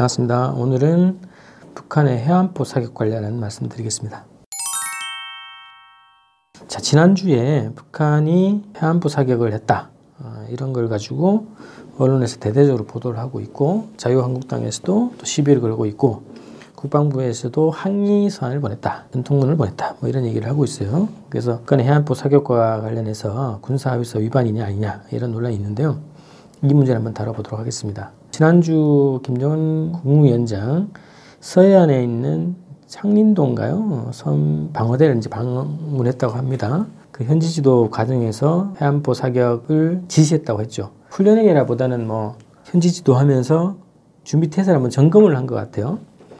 반갑습니다. 오늘은 북한의 해안포 사격 관련한 말씀 드리겠습니다. 자, 지난주에 북한이 해안포 사격을 했다. 어, 이런 걸 가지고 언론에서 대대적으로 보도를 하고 있고 자유한국당에서도 또 시비를 걸고 있고 국방부에서도 항의 서한을 보냈다. 전통문을 보냈다. 뭐 이런 얘기를 하고 있어요. 그래서 북한의 해안포 사격과 관련해서 군사합의서 위반이냐 아니냐 이런 논란이 있는데요. 이 문제를 한번 다뤄보도록 하겠습니다. 지난주 김정은 국무위원장 서해안에 있는 창린도인가요? 섬 방어대를 이제 방문했다고 합니다. 그 현지 지도 과정에서 해안포 사격을 지시했다고 했죠. 훈련행위라보다는 뭐 현지 지도 하면서 준비 태세를 한번 점검을 한 것 같아요.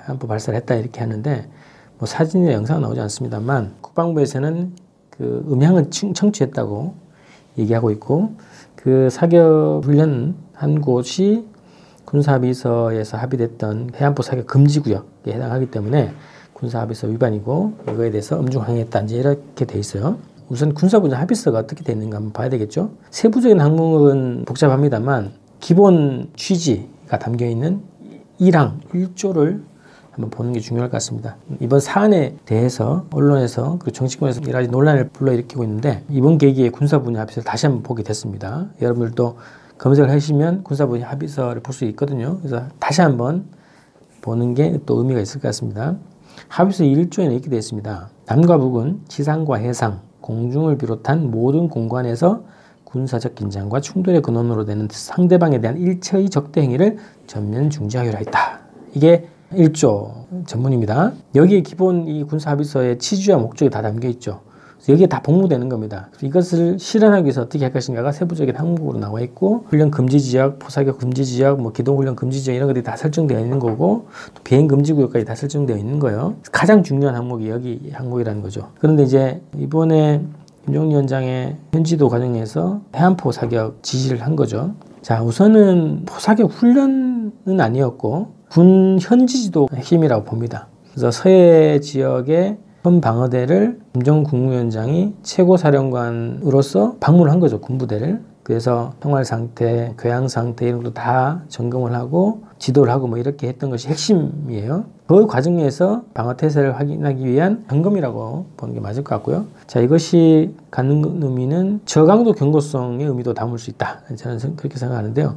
해안포 발사를 했다 이렇게 하는데 뭐 사진이나 영상 나오지 않습니다만 국방부에서는 그 음향을 청취했다고 얘기하고 있고 그 사격 훈련 한 곳이 군사합의서에서 합의됐던 해안포 사격 금지 구역에 해당하기 때문에 군사합의서 위반이고 이거에 대해서 엄중 항의했다 이제 이렇게 돼 있어요. 우선 군사분야 합의서가 어떻게 되어 있는가 한번 봐야 되겠죠. 세부적인 항목은 복잡합니다만 기본 취지가 담겨 있는 1항 1조를 한번 보는 게 중요할 것 같습니다. 이번 사안에 대해서 언론에서 그 정치권에서 여러 가지 논란을 불러일으키고 있는데 이번 계기에 군사 분야 합의서를 다시 한번 보게 됐습니다. 여러분들도 검색을 하시면 군사분야 합의서를 볼 수 있거든요. 그래서 다시 한번 보는 게 또 의미가 있을 것 같습니다. 합의서 1조에는 이렇게 되어 있습니다. 남과 북은 지상과 해상, 공중을 비롯한 모든 공간에서 군사적 긴장과 충돌의 근원으로 되는 상대방에 대한 일체의 적대 행위를 전면 중지하기로 했다. 이게 1조 전문입니다. 여기에 기본 이 군사합의서의 취지와 목적이 다 담겨 있죠. 여기에 다 복무되는 겁니다. 이것을 실현하기 위해서 어떻게 할 것인가가 세부적인 항목으로 나와 있고 훈련 금지 지역, 포사격 금지 지역, 뭐 기동 훈련 금지 지역 이런 것들이 다 설정되어 있는 거고 또 비행 금지 구역까지 다 설정되어 있는 거예요. 가장 중요한 항목이 여기 항목이라는 거죠. 그런데 이제 이번에 김정은 위원장의 현지도 과정에서 해안포 사격 지시를 한 거죠. 자, 우선은 포사격 훈련은 아니었고 군 현지 지도 핵심이라고 봅니다. 그래서 서해 지역의 현 방어대를 김정은 국무위원장이 최고사령관으로서 방문을 한 거죠 군부대를 그래서 평활 상태, 교양 상태 이런 것도 다 점검을 하고 지도를 하고 뭐 이렇게 했던 것이 핵심이에요. 그 과정에서 방어 태세를 확인하기 위한 점검이라고 보는 게 맞을 것 같고요. 자, 이것이 갖는 의미는 저강도 경고성의 의미도 담을 수 있다. 저는 그렇게 생각하는데요.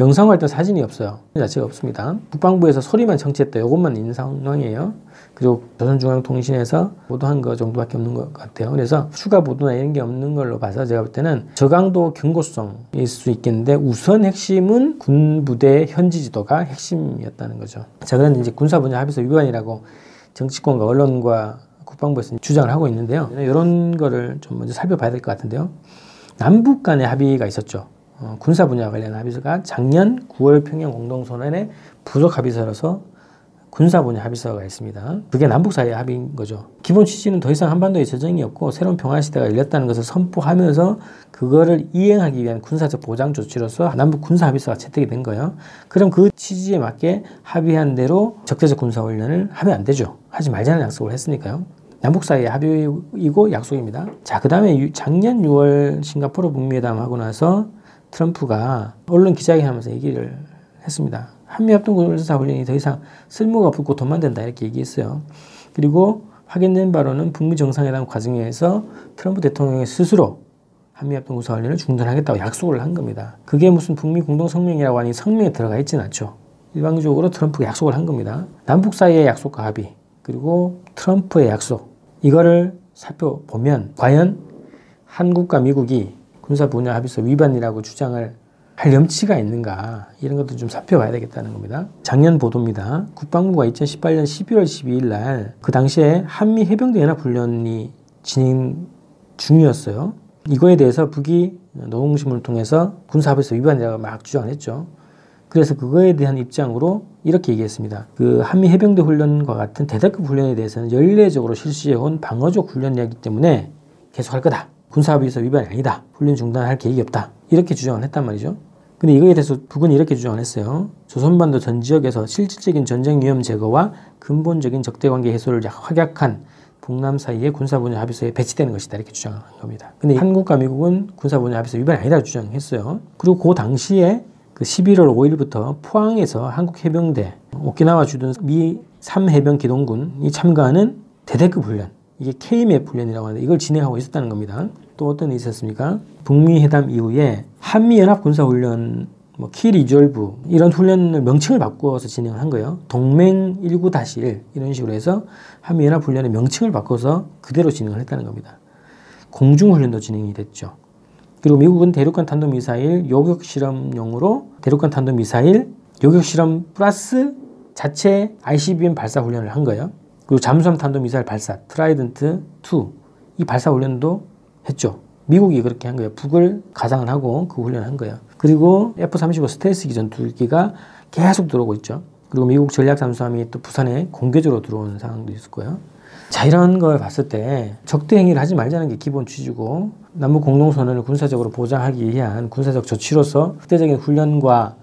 영상할 때 사진이 없어요. 자체가 없습니다. 국방부에서 소리만 청취했다. 이것만 있는 상황이에요. 그리고 조선중앙통신에서 보도한 것 정도밖에 없는 것 같아요. 그래서 추가 보도나 이런 게 없는 걸로 봐서 제가 볼 때는 저강도 경고성일 수 있겠는데 우선 핵심은 군부대 현지 지도가 핵심이었다는 거죠. 자, 그런데 이제 군사 분야 합의서 위반이라고 정치권과 언론과 국방부에서 주장을 하고 있는데요. 이런 거를 좀 먼저 살펴봐야 될 것 같은데요. 남북 간의 합의가 있었죠. 어, 군사 분야 관련 합의서가 작년 9월 평양 공동선언의 부속 합의서라서 군사 분야 합의서가 있습니다. 그게 남북 사이의 합의인 거죠. 기본 취지는 더 이상 한반도에 저정이 없고 새로운 평화 시대가 열렸다는 것을 선포하면서 그거를 이행하기 위한 군사적 보장 조치로서 남북 군사 합의서가 채택이 된 거예요. 그럼 그 취지에 맞게 합의한 대로 적대적 군사 훈련을 하면 안 되죠. 하지 말자는 약속을 했으니까요. 남북 사이의 합의이고 약속입니다. 자, 그 다음에 작년 6월 싱가포르 북미회담 하고 나서 트럼프가 언론 기자회견 하면서 얘기를 했습니다. 한미합동 군사훈련이 더 이상 쓸모가 없고 돈만 된다 이렇게 얘기했어요. 그리고 확인된 바로는 북미 정상회담 과정에서 트럼프 대통령이 스스로 한미합동 군사훈련을 중단하겠다고 약속을 한 겁니다. 그게 무슨 북미 공동성명이라고 하니 성명에 들어가 있지는 않죠. 일방적으로 트럼프가 약속을 한 겁니다. 남북 사이의 약속과 합의 그리고 트럼프의 약속 이거를 살펴보면 과연 한국과 미국이 군사 분야 합의서 위반이라고 주장을 할 염치가 있는가 이런 것도 좀 살펴봐야 되겠다는 겁니다. 작년 보도입니다. 국방부가 2018년 11월 12일 날 그 당시에 한미 해병대 연합 훈련이 진행 중이었어요. 이거에 대해서 북이 노동신문을 통해서 군사합의서 위반이라고 막 주장을 했죠. 그래서 그거에 대한 입장으로 이렇게 얘기했습니다. 그 한미 해병대 훈련과 같은 대대급 훈련에 대해서는 연례적으로 실시해온 방어적 훈련이기 때문에 계속할 거다. 군사합의서 위반이 아니다. 훈련 중단할 계획이 없다. 이렇게 주장을 했단 말이죠. 근데 이거에 대해서 북은 이렇게 주장을 했어요. 조선반도 전 지역에서 실질적인 전쟁 위험 제거와 근본적인 적대관계 해소를 확약한 북남 사이의 군사분야 합의서에 배치되는 것이다 이렇게 주장한 겁니다. 근데 한국과 미국은 군사분야 합의서 위반이 아니다 주장했어요. 그리고 그 당시에 그 11월 5일부터 포항에서 한국 해병대 오키나와 주둔 미 3해병 기동군이 참가하는 대대급 훈련. 이게 KMF 훈련이라고 하는데 이걸 진행하고 있었다는 겁니다. 또 어떤 일이 있었습니까? 북미 회담 이후에 한미 연합 군사 훈련 뭐 Key Resolve 이런 훈련을 명칭을 바꿔서 진행을 한 거예요. 동맹 19-1 이런 식으로 해서 한미 연합 훈련의 명칭을 바꿔서 그대로 진행을 했다는 겁니다. 공중 훈련도 진행이 됐죠. 그리고 미국은 대륙간 탄도미사일 요격 실험용으로 대륙간 탄도미사일 요격 실험 플러스 자체 ICBM 발사 훈련을 한 거예요. 그리고 잠수함 탄도 미사일 발사 Trident 2 이 발사 훈련도 했죠. 미국이 그렇게 한 거예요. 북을 가상을 하고 그 훈련을 한 거예요. 그리고 F-35 스텔스 기전 두기가 계속 들어오고 있죠. 그리고 미국 전략 잠수함이 또 부산에 공개적으로 들어오는 상황도 있을 거예요. 자, 이런 걸 봤을 때 적대 행위를 하지 말자는 게 기본 취지고 남북 공동선언을 군사적으로 보장하기 위한 군사적 조치로서 극대적인 훈련과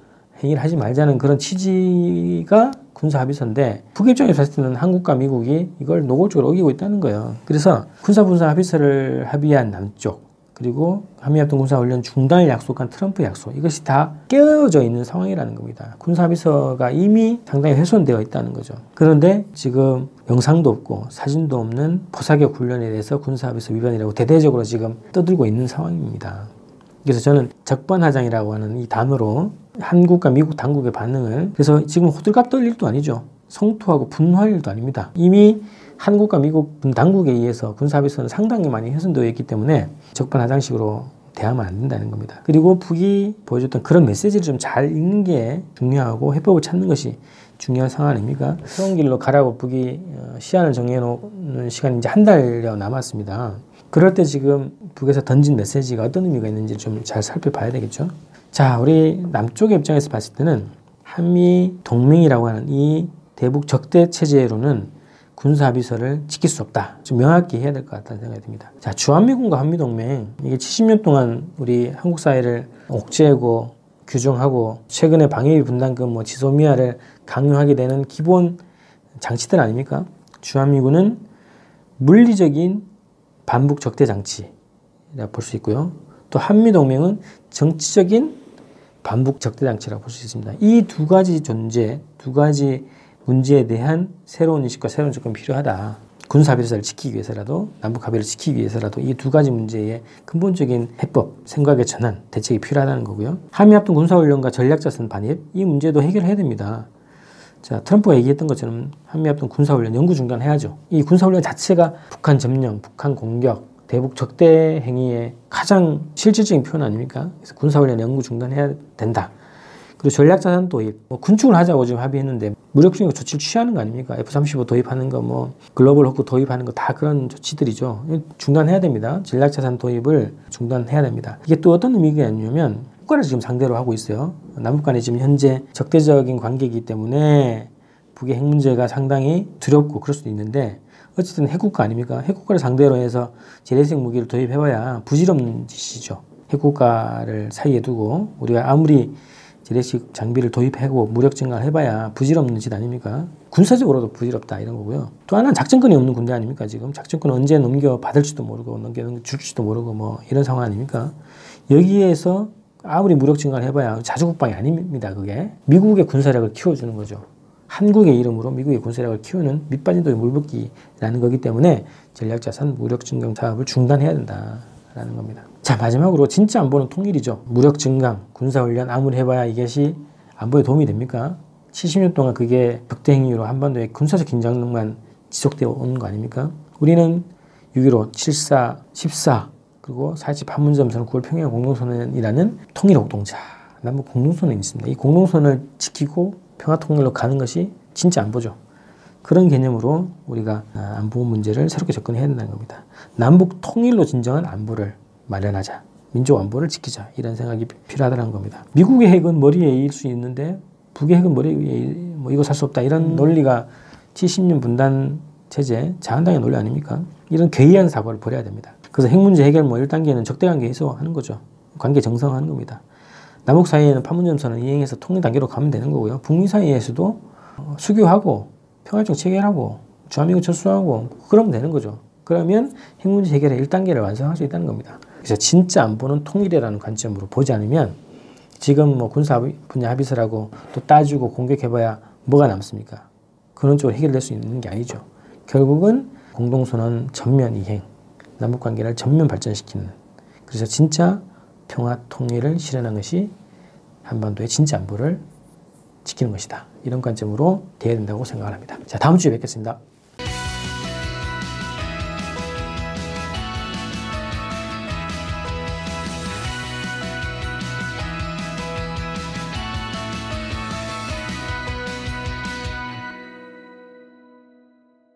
행위를 하지 말자는 그런 취지가 군사 합의서인데 북 입장에서 봤을 때는 한국과 미국이 이걸 노골적으로 어기고 있다는 거예요. 그래서 군사 분사 합의서를 합의한 남쪽 그리고 한미합동 군사훈련 중단을 약속한 트럼프 약속 이것이 다 깨어져 있는 상황이라는 겁니다. 군사합의서가 이미 상당히 훼손되어 있다는 거죠. 그런데 지금 영상도 없고 사진도 없는 포사격 훈련에 대해서 군사합의서 위반이라고 대대적으로 지금 떠들고 있는 상황입니다. 그래서 저는 적반하장이라고 하는 이 단어로 한국과 미국 당국의 반응을 그래서 지금 호들갑 떨 일도 아니죠. 성토하고 분노할 일도 아닙니다. 이미 한국과 미국 당국에 의해서 군사합의서는 상당히 많이 훼손되어 있기 때문에 적반하장식으로 대하면 안 된다는 겁니다. 그리고 북이 보여줬던 그런 메시지를 좀 잘 읽는 게 중요하고 해법을 찾는 것이 중요한 상황 아닙니까? 새로운 길로 가라고 북이 어, 시한을 정해놓는 시간이 이제 한 달여 남았습니다. 그럴 때 지금 북에서 던진 메시지가 어떤 의미가 있는지 좀 잘 살펴봐야 되겠죠. 자, 우리 남쪽의 입장에서 봤을 때는 한미 동맹이라고 하는 이 대북 적대 체제로는 군사 합의서를 지킬 수 없다. 좀 명확히 해야 될 것 같다는 생각이 듭니다. 자, 주한미군과 한미동맹 이게 70년 동안 우리 한국 사회를 옥죄고 규정하고 최근에 방위비 분담금 뭐 지소미아를 강요하게 되는 기본 장치들 아닙니까? 주한미군은 물리적인 반북 적대 장치라 볼 수 있고요. 또 한미 동맹은 정치적인 반북 적대 장치라고 볼 수 있습니다. 이 두 가지 존재, 두 가지 문제에 대한 새로운 인식과 새로운 접근이 필요하다. 군사 합의를 지키기 위해서라도 남북 합의를 지키기 위해서라도 이 두 가지 문제의 근본적인 해법, 생각의 전환, 대책이 필요하다는 거고요. 한미합동 군사훈련과 전략자산 반입 이 문제도 해결해야 됩니다. 자 트럼프가 얘기했던 것처럼 한미합동 군사훈련 연구 중단해야죠. 이 군사훈련 자체가 북한 점령, 북한 공격, 대북 적대 행위의 가장 실질적인 표현 아닙니까? 그래서 군사훈련 연구 중단해야 된다. 그리고 전략자산 도입, 뭐 군축을 하자고 지금 합의했는데 무력적인 조치를 취하는 거 아닙니까? F-35 도입하는 거, 뭐 글로벌 호크 도입하는 거 다 그런 조치들이죠. 중단해야 됩니다. 전략자산 도입을 중단해야 됩니다. 이게 또 어떤 의미가 있냐면 국가를 지금 상대로 하고 있어요. 남북 간에 지금 현재 적대적인 관계이기 때문에 북의 핵 문제가 상당히 두렵고 그럴 수도 있는데 어쨌든 핵국가 아닙니까? 핵국가를 상대로 해서 재래식 무기를 도입해봐야 부질없는 짓이죠. 핵국가를 사이에 두고 우리가 아무리 재래식 장비를 도입하고 무력 증강을 해봐야 부질없는 짓 아닙니까? 군사적으로도 부질없다 이런 거고요. 또 하나는 작전권이 없는 군대 아닙니까? 지금 작전권 언제 넘겨 받을지도 모르고 넘겨 줄지도 모르고 뭐 이런 상황 아닙니까? 여기에서 아무리 무력 증강을 해봐야 자주국방이 아닙니다. 그게 미국의 군사력을 키워주는 거죠. 한국의 이름으로 미국의 군사력을 키우는 밑빠진 독에 물붓기라는 거기 때문에 전략자산 무력 증강 사업을 중단해야 된다라는 겁니다. 자 마지막으로 진짜 안보는 통일이죠. 무력 증강, 군사훈련 아무리 해봐야 이것이 안보에 도움이 됩니까? 70년 동안 그게 극대 행위로 한반도의 군사적 긴장만 지속되어 오는 거 아닙니까? 우리는 6.15, 7.4, 14 그리고 4.27 판문점선 9월 평양 공동선언이라는 통일 옥동자 남북 공동선언이 있습니다. 이 공동선을 지키고 평화 통일로 가는 것이 진짜 안보죠. 그런 개념으로 우리가 안보 문제를 새롭게 접근해야 된다는 겁니다. 남북 통일로 진정한 안보를 마련하자. 민족 안보를 지키자. 이런 생각이 필요하다는 겁니다. 미국의 핵은 머리에 이을 수 있는데 북의 핵은 머리에 뭐 이거 살 수 없다. 이런 음. 논리가 70년 분단 체제, 자한당의 논리 아닙니까? 이런 괴이한 사고를 버려야 됩니다. 그래서 핵 문제 해결 뭐 1단계는 적대 관계에서 하는 거죠. 관계 정상화하는 겁니다. 남북 사이에는 판문점선을 이행해서 통일 단계로 가면 되는 거고요. 북미 사이에서도 수교하고 평화적 체결하고 주한미군 철수하고 그러면 되는 거죠. 그러면 핵 문제 해결의 1단계를 완성할 수 있다는 겁니다. 그래서 진짜 안보는 통일이라는 관점으로 보지 않으면 지금 뭐 군사 분야 합의서라고 또 따지고 공격해봐야 뭐가 남습니까? 그런 쪽으로 해결될 수 있는 게 아니죠. 결국은 공동선언 전면 이행, 남북 관계를 전면 발전시키는 그래서 진짜 평화 통일을 실현한 것이 한반도의 진짜 안보를 지키는 것이다. 이런 관점으로 돼야 된다고 생각을 합니다. 자, 다음 주에 뵙겠습니다.